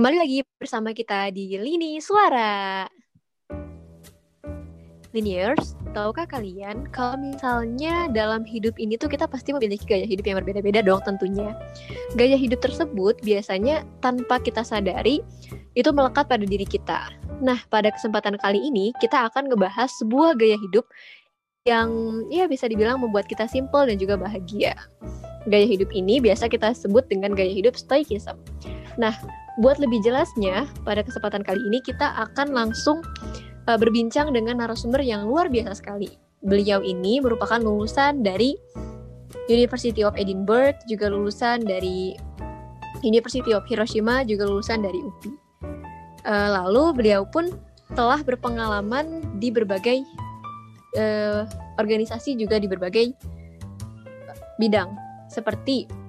Kembali lagi bersama kita di Lini Suara. Liniers, tahukah kalian kalau misalnya dalam hidup ini tuh kita pasti memiliki gaya hidup yang berbeda-beda dong tentunya. Gaya hidup tersebut biasanya tanpa kita sadari itu melekat pada diri kita. Nah, pada kesempatan kali ini kita akan ngebahas sebuah gaya hidup yang ya bisa dibilang membuat kita simple dan juga bahagia. Gaya hidup ini biasa kita sebut dengan gaya hidup stoicism. Nah, buat lebih jelasnya, pada kesempatan kali ini kita akan langsung uh, berbincang dengan narasumber yang luar biasa sekali. Beliau ini merupakan lulusan dari University of Edinburgh, juga lulusan dari University of Hiroshima, juga lulusan dari UPI. Uh, lalu beliau pun telah berpengalaman di berbagai uh, organisasi juga di berbagai bidang seperti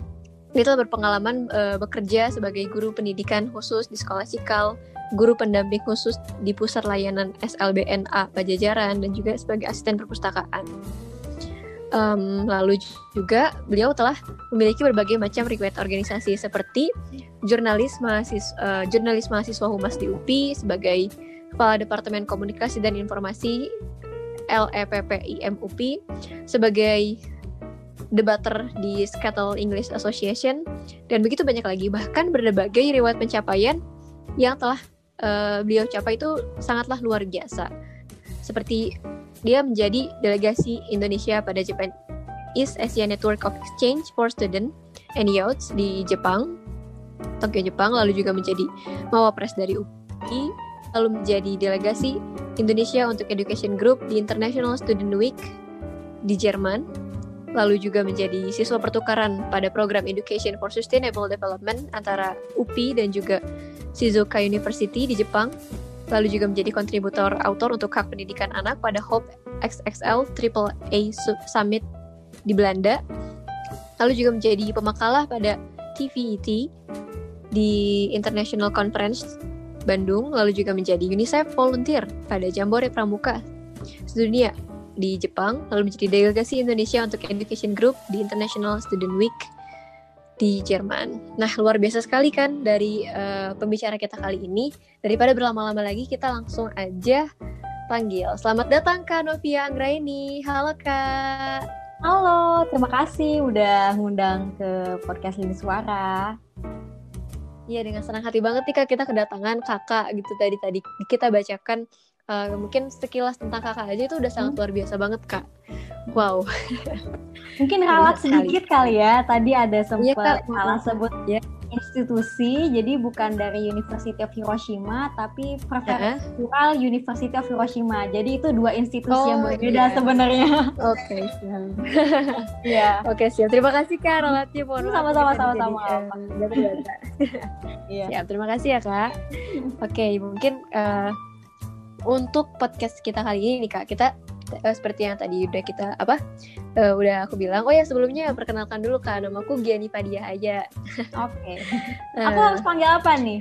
telah berpengalaman uh, bekerja sebagai guru pendidikan khusus di sekolah Cikal, guru pendamping khusus di pusat layanan SLBNA Pajajaran dan juga sebagai asisten perpustakaan. Um, lalu juga beliau telah memiliki berbagai macam riwayat organisasi seperti jurnalis mahasiswa, uh, jurnalis mahasiswa humas di UPI sebagai kepala departemen komunikasi dan informasi LEPPIM UPI sebagai debater di Scuttle English Association. Dan begitu banyak lagi bahkan berbagai riwayat pencapaian yang telah uh, beliau capai itu sangatlah luar biasa. Seperti dia menjadi delegasi Indonesia pada Japan East Asia Network of Exchange for Student and Youths di Jepang Tokyo Jepang lalu juga menjadi mawapres dari UPI lalu menjadi delegasi Indonesia untuk Education Group di International Student Week di Jerman lalu juga menjadi siswa pertukaran pada program Education for Sustainable Development antara UPI dan juga Shizuoka University di Jepang, lalu juga menjadi kontributor autor untuk hak pendidikan anak pada Hope XXL Triple A Summit di Belanda, lalu juga menjadi pemakalah pada TVET di International Conference Bandung, lalu juga menjadi UNICEF Volunteer pada Jambore Pramuka sedunia di Jepang, lalu menjadi delegasi Indonesia untuk Education Group di International Student Week di Jerman. Nah, luar biasa sekali kan dari uh, pembicara kita kali ini. Daripada berlama-lama lagi, kita langsung aja panggil. Selamat datang Kak Novia Anggraini. Halo Kak. Halo, terima kasih udah ngundang ke podcast Lini Suara. Iya, dengan senang hati banget nih Kak kita kedatangan kakak gitu tadi tadi kita bacakan uh, mungkin sekilas tentang kakak aja itu udah sangat hmm. luar biasa banget kak. Wow. Mungkin ralat sedikit kali ya. Tadi ada sempat ya, salah sebut ya. institusi, jadi bukan dari University of Hiroshima, tapi Prefectural uh -huh. University of Hiroshima. Jadi itu dua institusi oh, yang berbeda yeah. sebenarnya. Oke, okay, siap. ya. Oke, okay, siap. Terima kasih Kak Ralatnya. Sama-sama sama-sama. Iya. Siap, terima kasih ya Kak. Oke, okay, mungkin uh, untuk podcast kita kali ini nih kak. Kita uh, seperti yang tadi udah kita apa uh, udah aku bilang oh ya sebelumnya perkenalkan dulu kak. Namaku Giani Padia aja. Oke. Okay. uh, aku harus panggil apa nih?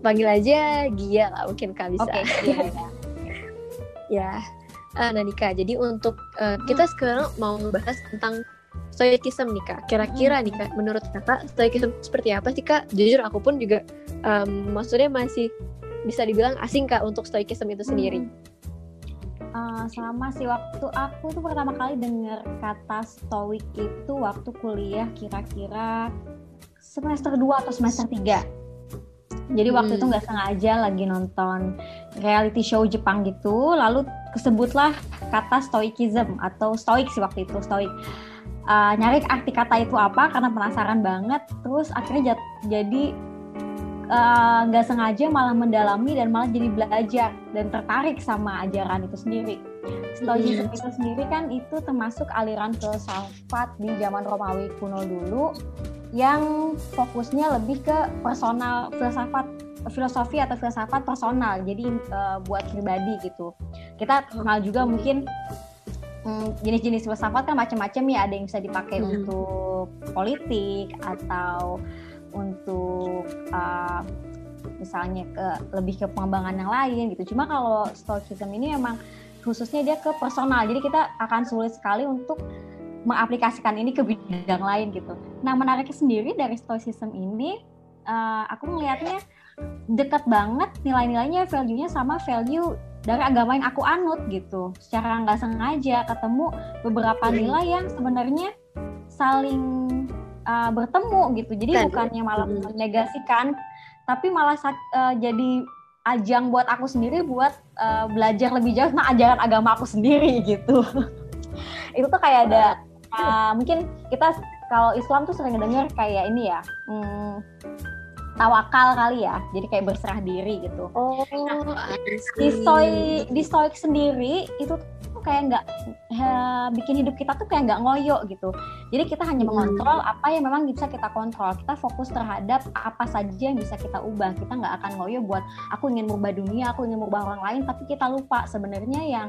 Panggil aja Gia lah mungkin kak bisa. Okay, iya, iya. ya. Uh, nah Nika jadi untuk uh, kita sekarang mau membahas tentang stoikism nih kak. Kira-kira nih kak menurut kakak stoikism seperti apa sih kak? Jujur aku pun juga um, maksudnya masih bisa dibilang asing kak untuk stoikism itu sendiri? Hmm. Uh, sama sih waktu aku tuh pertama kali dengar kata stoik itu waktu kuliah kira-kira semester 2 atau semester 3 jadi hmm. waktu itu nggak sengaja lagi nonton reality show Jepang gitu lalu kesebutlah kata stoikism atau stoik sih waktu itu stoik uh, nyari arti kata itu apa karena penasaran banget terus akhirnya jadi Eh, nggak uh, sengaja malah mendalami dan malah jadi belajar dan tertarik sama ajaran itu sendiri. Stoicism itu sendiri kan itu termasuk aliran filsafat di zaman Romawi kuno dulu yang fokusnya lebih ke personal filsafat filosofi atau filsafat personal jadi uh, buat pribadi gitu kita kenal juga mungkin hmm, jenis-jenis filsafat kan macam-macam ya ada yang bisa dipakai hmm. untuk politik atau untuk uh, misalnya ke lebih ke pengembangan yang lain gitu. Cuma kalau stoicism ini memang khususnya dia ke personal. Jadi kita akan sulit sekali untuk mengaplikasikan ini ke bidang lain gitu. Nah, menariknya sendiri dari stoicism ini uh, aku melihatnya dekat banget nilai-nilainya value-nya sama value dari agama yang aku anut gitu secara nggak sengaja ketemu beberapa iya. nilai yang sebenarnya saling uh, bertemu gitu. Jadi kan. bukannya malah menegasikan tapi malah uh, jadi ajang buat aku sendiri buat uh, belajar lebih jauh tentang ajaran agama aku sendiri gitu. Itu tuh kayak ada uh, mungkin kita kalau Islam tuh sering dengar kayak ini ya hmm, tawakal kali ya. Jadi kayak berserah diri gitu. Oh nah, di stoik di stoik sendiri itu kayak nggak bikin hidup kita tuh kayak nggak ngoyo gitu. Jadi kita hanya hmm. mengontrol apa yang memang bisa kita kontrol. Kita fokus terhadap apa saja yang bisa kita ubah. Kita nggak akan ngoyo buat aku ingin merubah dunia aku ingin merubah orang lain tapi kita lupa sebenarnya yang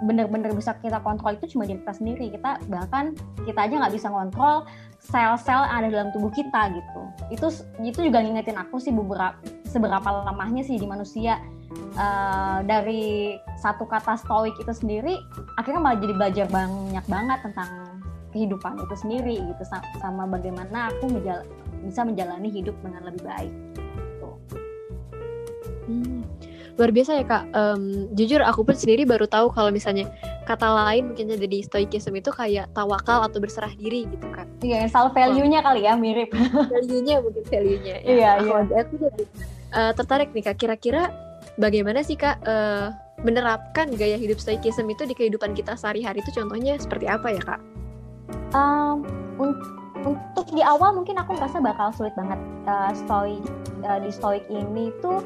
benar-benar bisa kita kontrol itu cuma diri kita sendiri. Kita bahkan kita aja nggak bisa kontrol sel-sel yang ada dalam tubuh kita gitu. Itu itu juga ngingetin aku sih beberapa seberapa lemahnya sih di manusia uh, dari satu kata stoik itu sendiri akhirnya malah jadi belajar banyak banget tentang kehidupan itu sendiri gitu sama bagaimana aku menjala, bisa menjalani hidup dengan lebih baik. Luar biasa ya kak. Um, jujur aku pun sendiri baru tahu kalau misalnya kata lain mungkin ada di stoicism itu kayak tawakal atau berserah diri gitu kak. Iya soal value-nya oh. kali ya mirip. Value-nya mungkin value-nya. Ya. iya. iya aku jadi uh, tertarik nih kak. Kira-kira bagaimana sih kak uh, menerapkan gaya hidup stoicism itu di kehidupan kita sehari-hari itu contohnya seperti apa ya kak um, untuk di awal mungkin aku merasa bakal sulit banget uh, stoik uh, di stoik ini tuh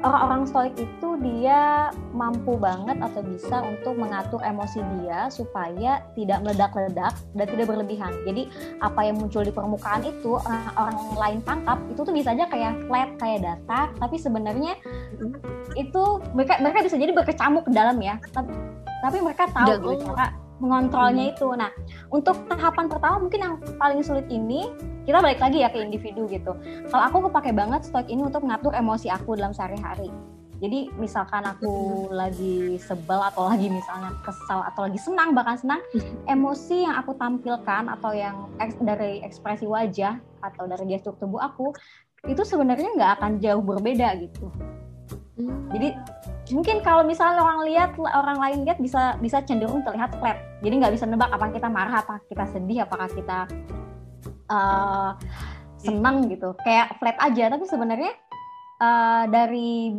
orang-orang stoik itu dia mampu banget atau bisa untuk mengatur emosi dia supaya tidak meledak-ledak dan tidak berlebihan. Jadi apa yang muncul di permukaan itu orang, orang lain tangkap itu tuh bisa aja kayak flat kayak data, tapi sebenarnya itu mereka mereka bisa jadi berkecamuk ke dalam ya. Tapi, tapi mereka tahu gitu, cara mengontrolnya hmm. itu. Nah, untuk tahapan pertama mungkin yang paling sulit ini kita balik lagi ya ke individu gitu. Kalau aku kepake banget stok ini untuk mengatur emosi aku dalam sehari-hari. Jadi misalkan aku hmm. lagi sebel atau lagi misalnya kesal atau lagi senang bahkan senang, hmm. emosi yang aku tampilkan atau yang eks, dari ekspresi wajah atau dari gestur tubuh aku itu sebenarnya nggak akan jauh berbeda gitu. Jadi mungkin kalau misalnya orang lihat orang lain lihat bisa bisa cenderung terlihat flat. Jadi nggak bisa nebak apa kita marah, apa kita sedih, apakah kita uh, senang gitu. Kayak flat aja. Tapi sebenarnya uh, dari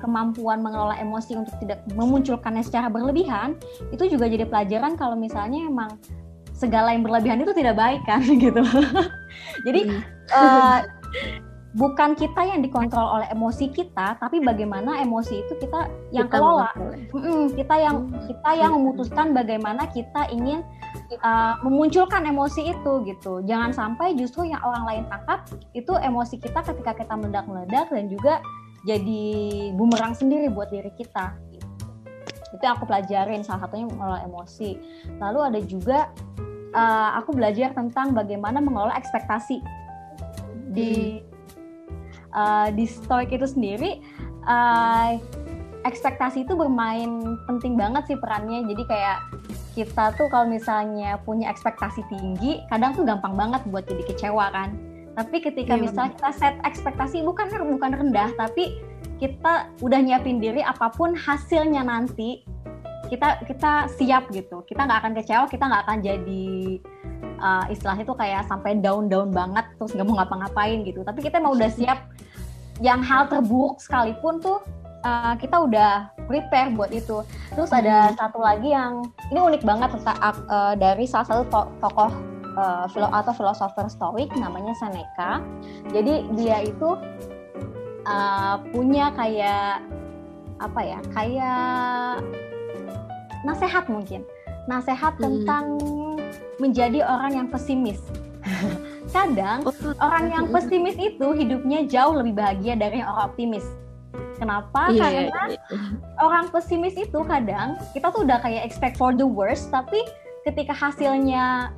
kemampuan mengelola emosi untuk tidak memunculkannya secara berlebihan itu juga jadi pelajaran kalau misalnya emang segala yang berlebihan itu tidak baik kan gitu. jadi uh, bukan kita yang dikontrol oleh emosi kita, tapi bagaimana emosi itu kita yang kita kelola. Mm kita yang kita yang memutuskan bagaimana kita ingin uh, memunculkan emosi itu gitu. Jangan sampai justru yang orang lain tangkap itu emosi kita ketika kita meledak-meledak dan juga jadi bumerang sendiri buat diri kita. Gitu. Itu yang aku pelajarin salah satunya mengelola emosi. Lalu ada juga uh, aku belajar tentang bagaimana mengelola ekspektasi di hmm uh, di stoik itu sendiri uh, ekspektasi itu bermain penting banget sih perannya. Jadi kayak kita tuh kalau misalnya punya ekspektasi tinggi kadang tuh gampang banget buat jadi kecewa kan. Tapi ketika yeah, misalnya kita set ekspektasi bukan bukan rendah tapi kita udah nyiapin diri apa pun hasilnya nanti kita kita siap gitu. Kita nggak akan kecewa kita nggak akan jadi uh, istilahnya tuh kayak sampai down down banget terus nggak mau ngapa-ngapain gitu. Tapi kita mau udah siap yang hal terburuk sekalipun tuh uh, kita udah prepare buat itu. Terus ada hmm. satu lagi yang ini unik banget tentang uh, dari salah satu to tokoh uh, filo atau filosofer Stoik namanya Seneca. Jadi dia itu uh, punya kayak apa ya? Kayak nasehat mungkin. Nasehat hmm. tentang menjadi orang yang pesimis. kadang orang yang pesimis itu hidupnya jauh lebih bahagia dari orang optimis. Kenapa? Yeah, Karena yeah, yeah. orang pesimis itu kadang kita tuh udah kayak expect for the worst, tapi ketika hasilnya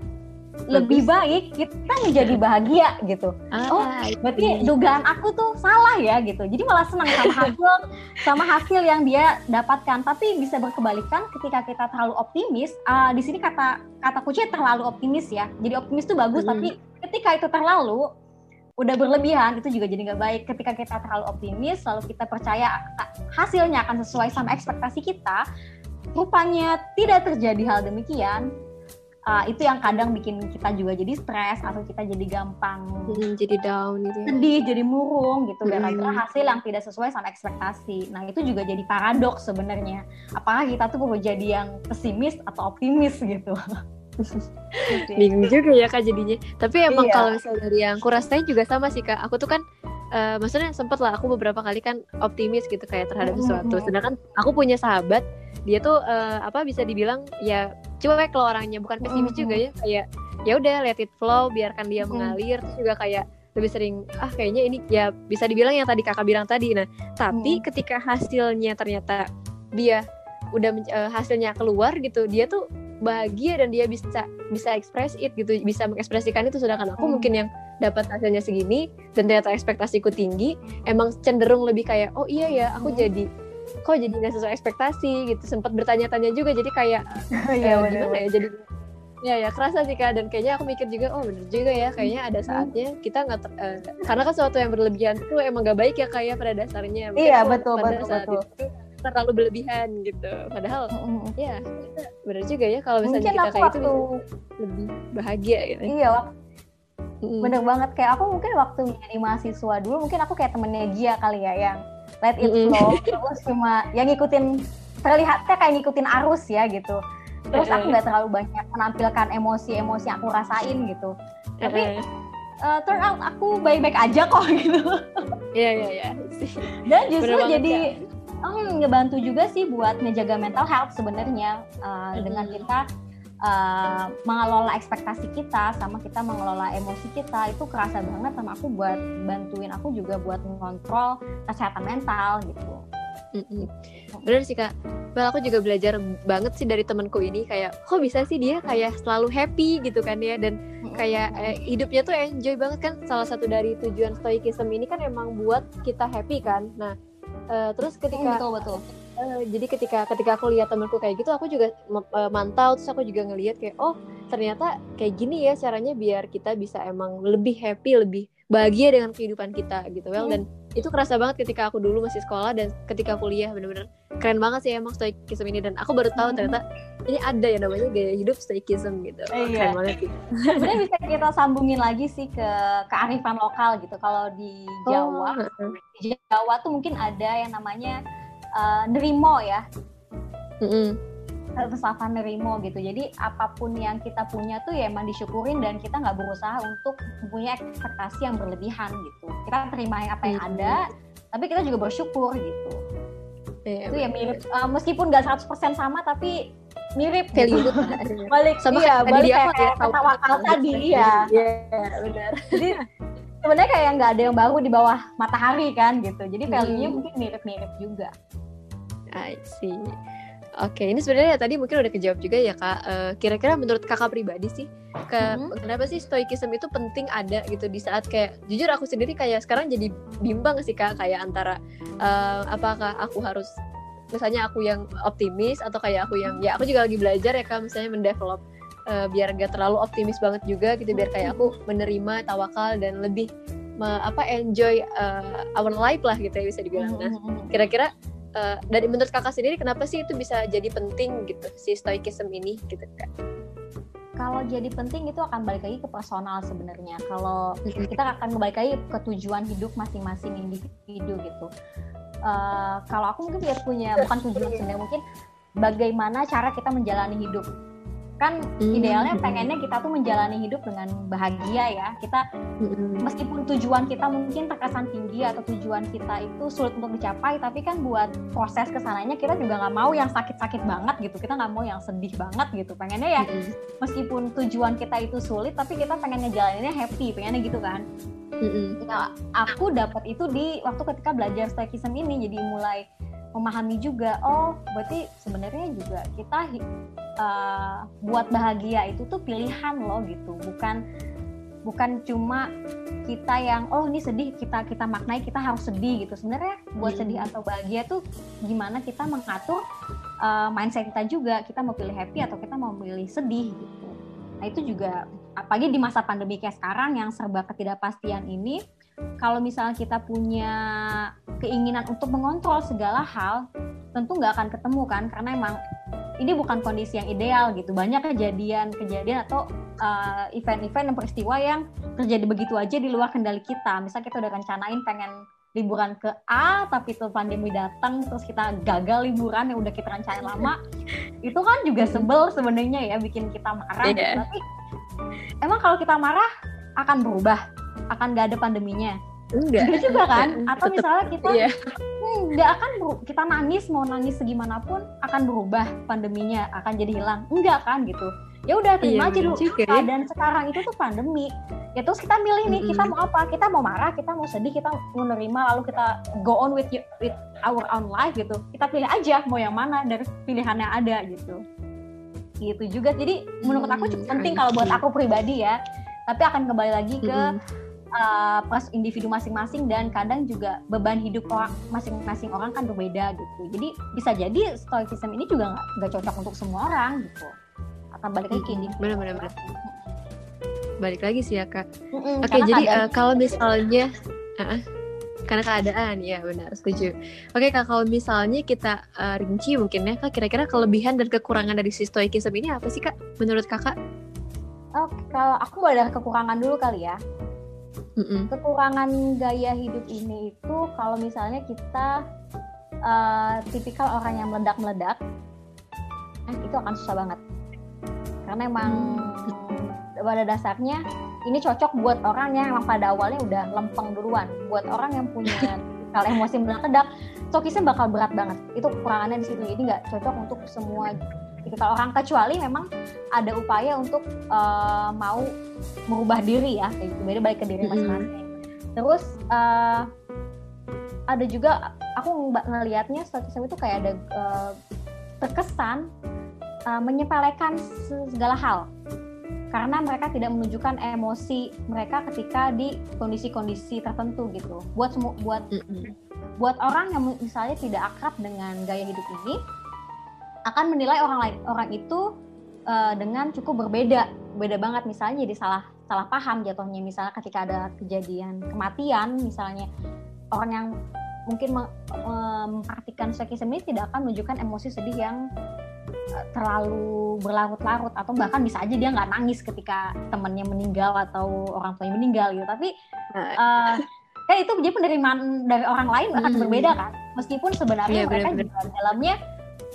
lebih baik kita menjadi bahagia gitu. Ah, oh, berarti dugaan aku tuh salah ya gitu. Jadi malah senang sama hasil sama hasil yang dia dapatkan. Tapi bisa berkebalikan ketika kita terlalu optimis. Uh, di sini kata kata kunci terlalu optimis ya. Jadi optimis tuh bagus, hmm. tapi ketika itu terlalu udah berlebihan itu juga jadi nggak baik. Ketika kita terlalu optimis lalu kita percaya hasilnya akan sesuai sama ekspektasi kita rupanya tidak terjadi hal demikian uh, itu yang kadang bikin kita juga jadi stres atau kita jadi gampang hmm, jadi down gitu ya. sedih jadi murung gitu. Gara-gara hmm. hasil yang tidak sesuai sama ekspektasi. Nah itu juga jadi paradoks sebenarnya. Apakah kita tuh perlu jadi yang pesimis atau optimis gitu bingung juga ya kak jadinya. Tapi emang iya. kalau misalnya dari yang aku rasain juga sama sih kak. Aku tuh kan uh, maksudnya sempet lah aku beberapa kali kan optimis gitu kayak terhadap sesuatu. Sedangkan aku punya sahabat dia tuh uh, apa bisa dibilang ya cuek kalau orangnya. Bukan pesimis juga ya kayak ya udah let it flow biarkan dia mengalir. Terus juga kayak lebih sering ah kayaknya ini ya bisa dibilang yang tadi kakak bilang tadi. Nah tapi ketika hasilnya ternyata dia udah uh, hasilnya keluar gitu dia tuh bahagia dan dia bisa bisa express it gitu bisa mengekspresikan itu. Sedangkan aku hmm. mungkin yang dapat hasilnya segini dan ternyata ekspektasiku tinggi emang cenderung lebih kayak oh iya ya aku hmm. jadi kok jadi nggak sesuai ekspektasi? gitu. Sempat bertanya-tanya juga jadi kayak ya, eh, gimana ya jadi ya ya kerasa sih kak. Dan kayaknya aku mikir juga oh bener juga ya kayaknya ada hmm. saatnya kita nggak uh, karena kan sesuatu yang berlebihan itu emang gak baik ya kayak pada dasarnya. Mungkin iya betul pada betul saat betul. itu, terlalu berlebihan gitu. Padahal mm-hmm. ya benar juga ya kalau misalnya mungkin kita kayak waktu... itu lebih bahagia gitu. Iya mm-hmm. bener banget. Kayak aku mungkin waktu menjadi mahasiswa dulu mungkin aku kayak temennya Gia kali ya yang let it flow. Mm-hmm. terus cuma yang ngikutin terlihatnya kayak ngikutin arus ya gitu. Terus aku nggak terlalu banyak menampilkan emosi-emosi yang aku rasain gitu. Tapi uh, turn out aku baik-baik aja kok gitu. Iya iya iya. Dan justru jadi um, ngebantu juga sih buat ngejaga mental health sebenarnya uh, hmm. dengan kita uh, mengelola ekspektasi kita sama kita mengelola emosi kita itu kerasa banget sama aku buat bantuin aku juga buat mengontrol kesehatan mental gitu. Mm-mm. Bener sih kak. Well aku juga belajar banget sih dari temanku ini kayak kok bisa sih dia kayak selalu happy gitu kan ya dan kayak eh, hidupnya tuh enjoy banget kan salah satu dari tujuan stoikism ini kan emang buat kita happy kan. Nah uh, terus ketika betul betul. uh, jadi ketika ketika aku lihat temanku kayak gitu aku juga uh, mantau terus aku juga ngelihat kayak oh ternyata kayak gini ya caranya biar kita bisa emang lebih happy lebih bahagia dengan kehidupan kita gitu. Well dan itu kerasa banget ketika aku dulu masih sekolah dan ketika kuliah bener-bener. Keren banget sih emang stoikism ini. Dan aku baru tahu ternyata ini ada yang namanya gaya hidup stoikism gitu. Eh, keren banget sih. Sebenarnya bisa kita sambungin lagi sih ke kearifan lokal gitu. Kalau di Jawa oh. di Jawa tuh mungkin ada yang namanya uh, nerimo ya. Mm -hmm filsafat nerimo gitu. Jadi apa pun yang kita punya tuh ya emang disyukurin dan kita nggak berusaha untuk mempunyai ekspektasi yang berlebihan gitu. Kita terima apa yang hmm. ada, tapi kita juga bersyukur gitu. Ya, itu ya mirip uh, meskipun nggak 100% sama tapi mirip gitu. balik sama iya, balik kayak, kayak kata wakal tadi iya. Iya, benar. Jadi sebenarnya kayak nggak ada yang baru di bawah matahari kan gitu. Jadi value-nya hmm. mungkin mirip-mirip juga. I see. Oke, ini sebenarnya tadi mungkin udah kejawab juga ya kak. Uh, kira-kira menurut kakak pribadi sih, ke hmm. kenapa sih stoikism itu penting ada gitu di saat kayak jujur aku sendiri kayak sekarang jadi bimbang sih kak kayak antara uh, apakah aku harus misalnya aku yang optimis atau kayak aku yang ya aku juga lagi belajar ya kak misalnya mendevelop uh, biar gak terlalu optimis banget juga gitu biar kayak aku menerima tawakal dan lebih me, apa enjoy uh, our life lah gitu ya bisa dibilang. Nah, kira-kira uh, dari menurut kakak sendiri kenapa sih itu bisa jadi penting gitu si stoikism ini gitu kan kalau jadi penting itu akan balik lagi ke personal sebenarnya. Kalau kita akan kembali lagi ke tujuan hidup masing-masing individu gitu. Uh, kalau aku mungkin biar punya bukan tujuan sebenarnya mungkin bagaimana cara kita menjalani hidup kan hmm. idealnya pengennya kita tuh menjalani hidup dengan bahagia ya kita hmm. meskipun tujuan kita mungkin terkesan tinggi atau tujuan kita itu sulit untuk dicapai tapi kan buat proses ke sananya kita juga nggak mau yang sakit-sakit banget gitu kita nggak mau yang sedih banget gitu pengennya ya hmm. meskipun tujuan kita itu sulit tapi kita pengen ngejalaninnya happy pengennya gitu kan hmm. nah aku dapat itu di waktu ketika belajar stoikism ini jadi mulai memahami juga oh berarti sebenarnya juga kita uh, buat bahagia itu tuh pilihan loh gitu. Bukan bukan cuma kita yang oh ini sedih kita kita maknai kita harus sedih gitu. Sebenarnya buat hmm. sedih atau bahagia tuh gimana kita mengatur uh, mindset kita juga. Kita mau pilih happy atau kita mau pilih sedih gitu. Nah itu juga apalagi di masa pandemi kayak sekarang yang serba ketidakpastian ini kalau misalnya kita punya keinginan untuk mengontrol segala hal tentu nggak akan ketemu kan karena emang ini bukan kondisi yang ideal gitu banyak kejadian-kejadian atau uh, event-event dan peristiwa yang terjadi begitu aja di luar kendali kita misal kita udah rencanain pengen liburan ke A tapi tuh pandemi datang terus kita gagal liburan yang udah kita rencanain lama itu kan juga sebel sebenarnya ya bikin kita marah yeah. gitu. tapi emang kalau kita marah akan berubah akan gak ada pandeminya enggak. Enggak juga kan? Atau Tetep, misalnya kita yeah. hmm, nggak akan kita nangis mau nangis segimanapun akan berubah pandeminya akan jadi hilang. Enggak kan gitu. Ya udah terima iya, aja dulu. juga, dan sekarang itu tuh pandemi. Ya terus kita milih nih mm-hmm. kita mau apa? Kita mau marah kita mau sedih kita mau menerima lalu kita go on with with our own life gitu. Kita pilih aja mau yang mana dari pilihan yang ada gitu. Gitu juga. Jadi menurut aku cukup penting kalau buat aku pribadi ya. Tapi akan kembali lagi ke mm-hmm uh, pas individu masing-masing dan kadang juga beban hidup orang masing-masing orang kan berbeda gitu. Jadi bisa jadi stoicism ini juga nggak cocok untuk semua orang gitu. Akan balik lagi ke individu. Benar-benar. Balik lagi sih ya kak. Mm-mm, Oke jadi uh, kalau misalnya uh, karena keadaan ya benar setuju. Oke kak kalau misalnya kita uh, rinci mungkin ya kak kira-kira kelebihan dan kekurangan dari si stoicism ini apa sih kak menurut kakak? Oh, kalau aku dari kekurangan dulu kali ya. Mm-mm. Kekurangan gaya hidup ini itu kalau misalnya kita uh, tipikal orang yang meledak-meledak, eh, itu akan susah banget. Karena emang mm. pada dasarnya ini cocok buat orang yang emang pada awalnya udah lempeng duluan. Buat orang yang punya kalau emosi meledak-ledak, stokisnya bakal berat banget. Itu kekurangannya di situ. Jadi nggak cocok untuk semua tipikal orang kecuali memang ada upaya untuk uh, mau merubah diri ya kayak gitu. Beda balik ke diri masing-masing. Mm-hmm. terus uh, ada juga aku ngelihatnya stoicism itu kayak ada uh, terkesan uh, menyepelekan segala hal. Karena mereka tidak menunjukkan emosi mereka ketika di kondisi-kondisi tertentu gitu. Buat buat mm-hmm. buat orang yang misalnya tidak akrab dengan gaya hidup ini akan menilai orang lain orang itu uh, dengan cukup berbeda. Beda banget misalnya jadi salah salah paham jatuhnya. Misalnya ketika ada kejadian kematian misalnya orang yang mungkin memperhatikan stoikisme ini tidak akan menunjukkan emosi sedih yang eh, terlalu berlarut-larut atau bahkan bisa aja dia nggak nangis ketika temannya meninggal atau orang tuanya meninggal gitu. Tapi uh, kan itu jadi penerimaan dari orang lain akan hmm. berbeda kan. Meskipun sebenarnya ya, mereka juga dalamnya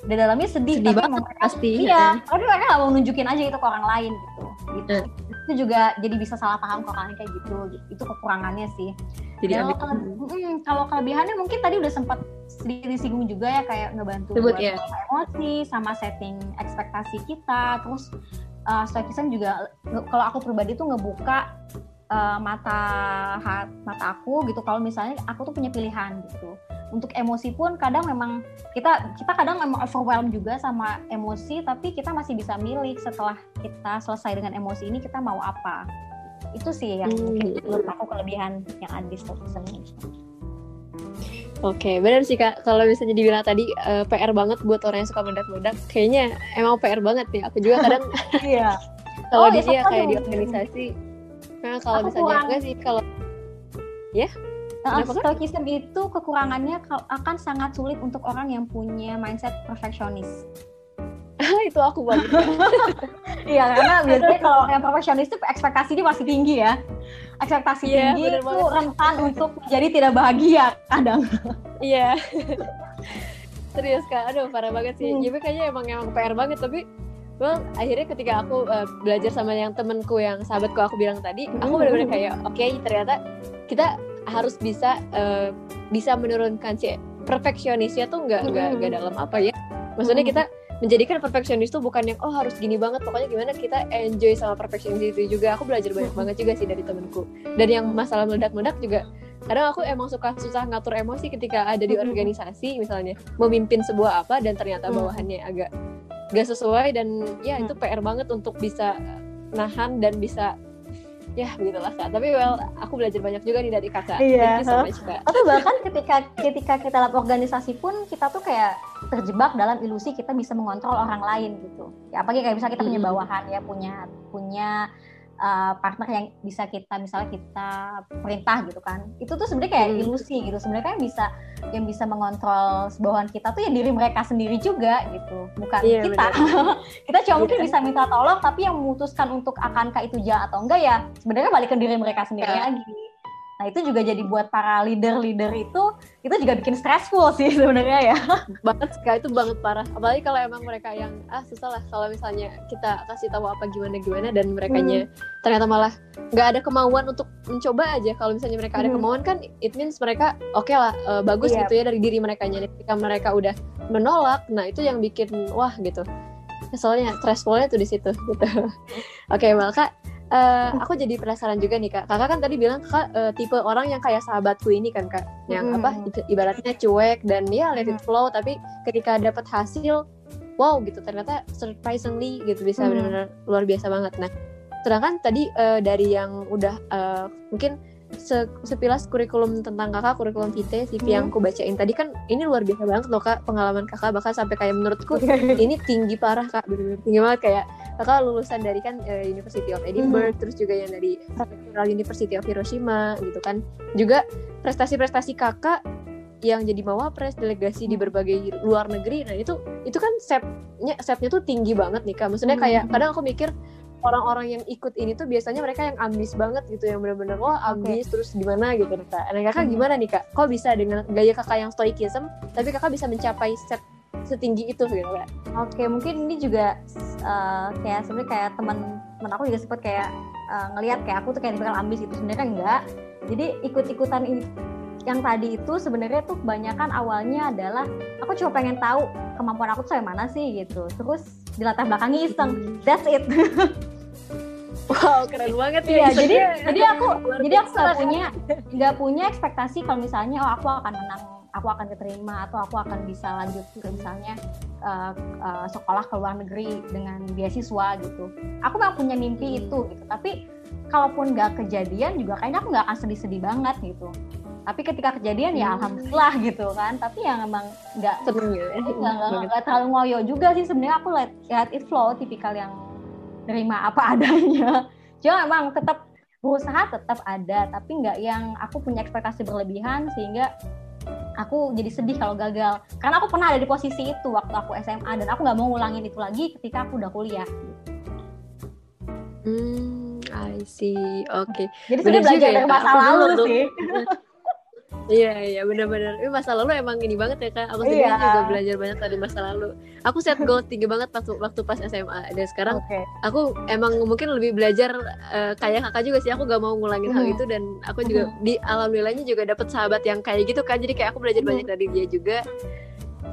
di dalamnya sedih, sedih tapi banget, pasti iya tapi mereka nggak mau nunjukin aja itu ke orang lain gitu. Gitu uh itu juga jadi bisa salah paham kok kalian kayak gitu. Itu kekurangannya sih. Jadi kalau, kele hmm, kalau kelebihannya mungkin tadi udah sempat sedikit disinggung juga ya kayak ngebantu Sebut, buat ya. emosi sama setting ekspektasi kita. Terus uh, stoicism juga kalau aku pribadi tuh ngebuka uh, mata hat, mata aku gitu. Kalau misalnya aku tuh punya pilihan gitu untuk emosi pun kadang memang kita kita kadang memang overwhelmed juga sama emosi tapi kita masih bisa milih setelah kita selesai dengan emosi ini kita mau apa itu sih yang hmm. mungkin menurut aku kelebihan yang ada di stoicism ini. Oke, okay, benar sih kak. Kalau bisa jadi bilang tadi uh, eh, PR banget buat orang yang suka meledak-meledak. Kayaknya emang PR banget nih. Aku juga kadang. iya. kalau oh, dia ya, kayak di organisasi. Nah kalau misalnya enggak sih kalau ya. Stoicism itu kekurangannya akan sangat sulit untuk orang yang punya mindset perfeksionis. itu aku banget. Iya, karena biasanya kalau yang perfeksionis itu ekspektasi dia masih tinggi ya. Ekspektasi yeah, tinggi itu banget. rentan untuk jadi tidak bahagia kadang. Iya. Serius kak, aduh parah banget sih. Hmm. Jadi kayaknya emang emang PR banget tapi well akhirnya ketika aku uh, belajar sama yang temenku yang sahabatku aku bilang tadi, aku benar-benar kayak oke okay, ternyata kita harus bisa uh, bisa menurunkan si perfeksionisnya tuh nggak nggak nggak dalam apa ya. Maksudnya kita menjadikan perfeksionis tuh bukan yang oh harus gini banget pokoknya gimana kita enjoy sama perfeksionis itu juga. Aku belajar banyak banget juga sih dari temenku dan yang masalah meledak-meledak juga kadang aku emang suka susah ngatur emosi ketika ada di organisasi misalnya memimpin sebuah apa dan ternyata bawahannya agak gak sesuai dan ya itu PR banget untuk bisa nahan dan bisa ya begitulah kak. Tapi well aku belajar banyak juga nih dari kakak. Iya. So atau bahkan ketika ketika kita dalam organisasi pun kita tuh kayak terjebak dalam ilusi kita bisa mengontrol orang lain gitu. Ya apalagi kayak misalnya kita punya bawahan ya punya punya uh, partner yang bisa kita misalnya kita perintah gitu kan itu tuh sebenarnya kayak hmm. ilusi gitu sebenarnya kan bisa yang bisa mengontrol bawahan kita tuh ya diri mereka sendiri juga gitu bukan iya, kita kita cuma mungkin iya. bisa minta tolong tapi yang memutuskan untuk akankah itu ja atau enggak ya sebenarnya balik ke diri mereka sendiri yeah. lagi Nah itu juga jadi buat para leader-leader itu itu juga bikin stressful sih sebenarnya ya. Banget sekali itu banget parah. Apalagi kalau emang mereka yang ah susah lah kalau misalnya kita kasih tahu apa gimana gimana dan mereka hmm. ternyata malah nggak ada kemauan untuk mencoba aja. Kalau misalnya mereka hmm. ada kemauan kan it means mereka oke okay lah uh, bagus yeah. gitu ya dari diri mereka nya. Ketika mereka udah menolak, nah itu yang bikin wah gitu. Soalnya stressfulnya tuh di situ gitu. oke, okay, Malka uh, aku jadi penasaran juga nih kak. Kakak kan tadi bilang kakak uh, tipe orang yang kayak sahabatku ini kan kak, yang mm. apa ibaratnya cuek dan ya let it flow. Tapi ketika dapat hasil, wow gitu ternyata surprisingly gitu bisa mm. benar-benar luar biasa banget. Nah, sedangkan tadi uh, dari yang udah uh, mungkin se sepilas kurikulum tentang kakak kurikulum VT CV hmm. yang aku bacain tadi kan ini luar biasa banget loh kak pengalaman kakak bahkan sampai kayak menurutku ini tinggi parah kak bener-bener tinggi banget kayak kakak lulusan dari kan uh, University of Edinburgh hmm. terus juga yang dari Federal University of Hiroshima gitu kan juga prestasi-prestasi kakak yang jadi mawapres delegasi di hmm. berbagai luar negeri nah itu itu kan setnya setnya tuh tinggi banget nih kak maksudnya kayak hmm. kadang aku mikir orang-orang yang ikut ini tuh biasanya mereka yang ambis banget gitu yang bener-bener wah ambis okay. terus gimana gitu nih kak. Nah kakak hmm. gimana nih kak? Kok bisa dengan gaya kakak yang stoikism tapi kakak bisa mencapai set setinggi itu gitu kak? Oke mungkin ini juga uh, kayak sebenarnya kayak teman teman aku juga sempat kayak uh, ngelihat kayak aku tuh kayak bakal ambis itu sebenarnya kan enggak. Jadi ikut-ikutan ini yang tadi itu sebenarnya tuh kebanyakan awalnya adalah aku cuma pengen tahu kemampuan aku tuh yang mana sih gitu terus di latar belakangnya iseng that's it Wow, keren banget ya. Iya, jadi jadi aku jadi aku nggak punya nggak punya ekspektasi kalau misalnya oh aku akan menang, aku akan diterima atau aku akan bisa lanjut ke misalnya uh, uh, sekolah ke luar negeri dengan beasiswa gitu. Aku memang punya mimpi itu gitu. Tapi kalaupun nggak kejadian juga kayaknya aku nggak akan sedih-sedih banget gitu. Tapi ketika kejadian ya hmm. alhamdulillah gitu kan. Tapi yang emang nggak ya. nggak terlalu ngoyo juga sih sebenarnya aku let, let it flow tipikal yang nerima apa adanya cuma emang tetap berusaha tetap ada tapi nggak yang aku punya ekspektasi berlebihan sehingga aku jadi sedih kalau gagal karena aku pernah ada di posisi itu waktu aku SMA dan aku nggak mau ngulangin itu lagi ketika aku udah kuliah Hmm, I see. Oke. Okay. Jadi sudah belajar dari masa lalu sih. Iya iya benar-benar. Ini masa lalu emang ini banget ya kak. Aku sendiri iya. juga belajar banyak dari masa lalu. Aku set goal tinggi banget pas waktu pas SMA dan sekarang okay. aku emang mungkin lebih belajar uh, kayak kakak juga sih. Aku gak mau ngulangin mm. hal itu dan aku juga mm. di alhamdulillahnya juga dapet sahabat yang kayak gitu kan. Jadi kayak aku belajar mm. banyak dari dia juga.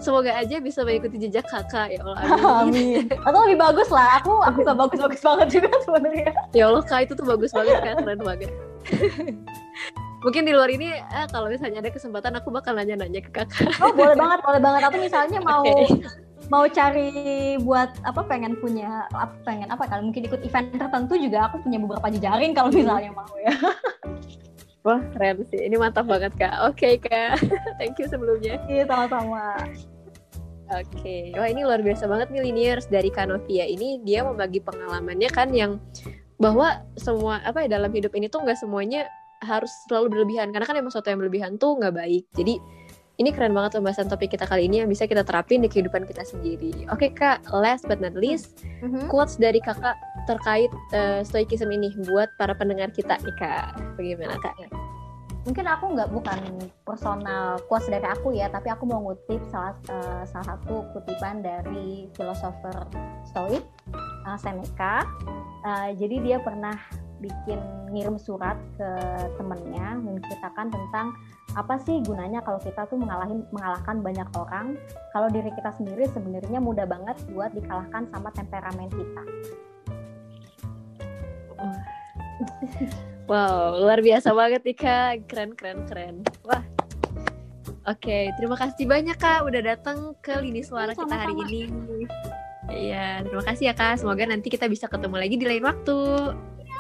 Semoga aja bisa mengikuti jejak kakak ya Allah amin. amin. Atau lebih bagus lah. Aku aku gak bagus-bagus banget juga sebenarnya. Ya Allah kak itu tuh bagus banget kan keren banget mungkin di luar ini eh, kalau misalnya ada kesempatan aku bakal nanya-nanya ke kakak oh boleh banget boleh banget aku misalnya mau okay. mau cari buat apa pengen punya apa pengen apa kalau mungkin ikut event tertentu juga aku punya beberapa jejaring kalau misalnya mau ya Wah keren sih, ini mantap banget kak. Oke okay, kak, thank you sebelumnya. Iya sama-sama. Oke, okay. wah ini luar biasa banget nih Liniers dari Kanovia ini dia membagi pengalamannya kan yang bahwa semua apa ya dalam hidup ini tuh nggak semuanya harus selalu berlebihan karena kan emang sesuatu yang berlebihan tuh nggak baik jadi ini keren banget pembahasan topik kita kali ini yang bisa kita terapin di kehidupan kita sendiri. Oke kak, last but not least, mm-hmm. quotes dari kakak terkait uh, stoikism ini buat para pendengar kita nih kak. Bagaimana kak? Mungkin aku nggak bukan personal quotes dari aku ya, tapi aku mau ngutip salah uh, salah satu kutipan dari filosofer Stoik uh, Seneca. Uh, jadi dia pernah bikin ngirim surat ke temennya menceritakan tentang apa sih gunanya kalau kita tuh mengalahin mengalahkan banyak orang kalau diri kita sendiri sebenarnya mudah banget buat dikalahkan sama temperamen kita. Wow, luar biasa banget nih kak, keren keren keren. Wah, oke, okay, terima kasih banyak kak udah datang ke lini suara kita hari ini. Iya, terima kasih ya kak. Semoga nanti kita bisa ketemu lagi di lain waktu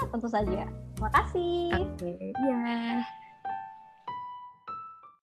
tentu saja. Terima kasih. Oke. Okay. Iya.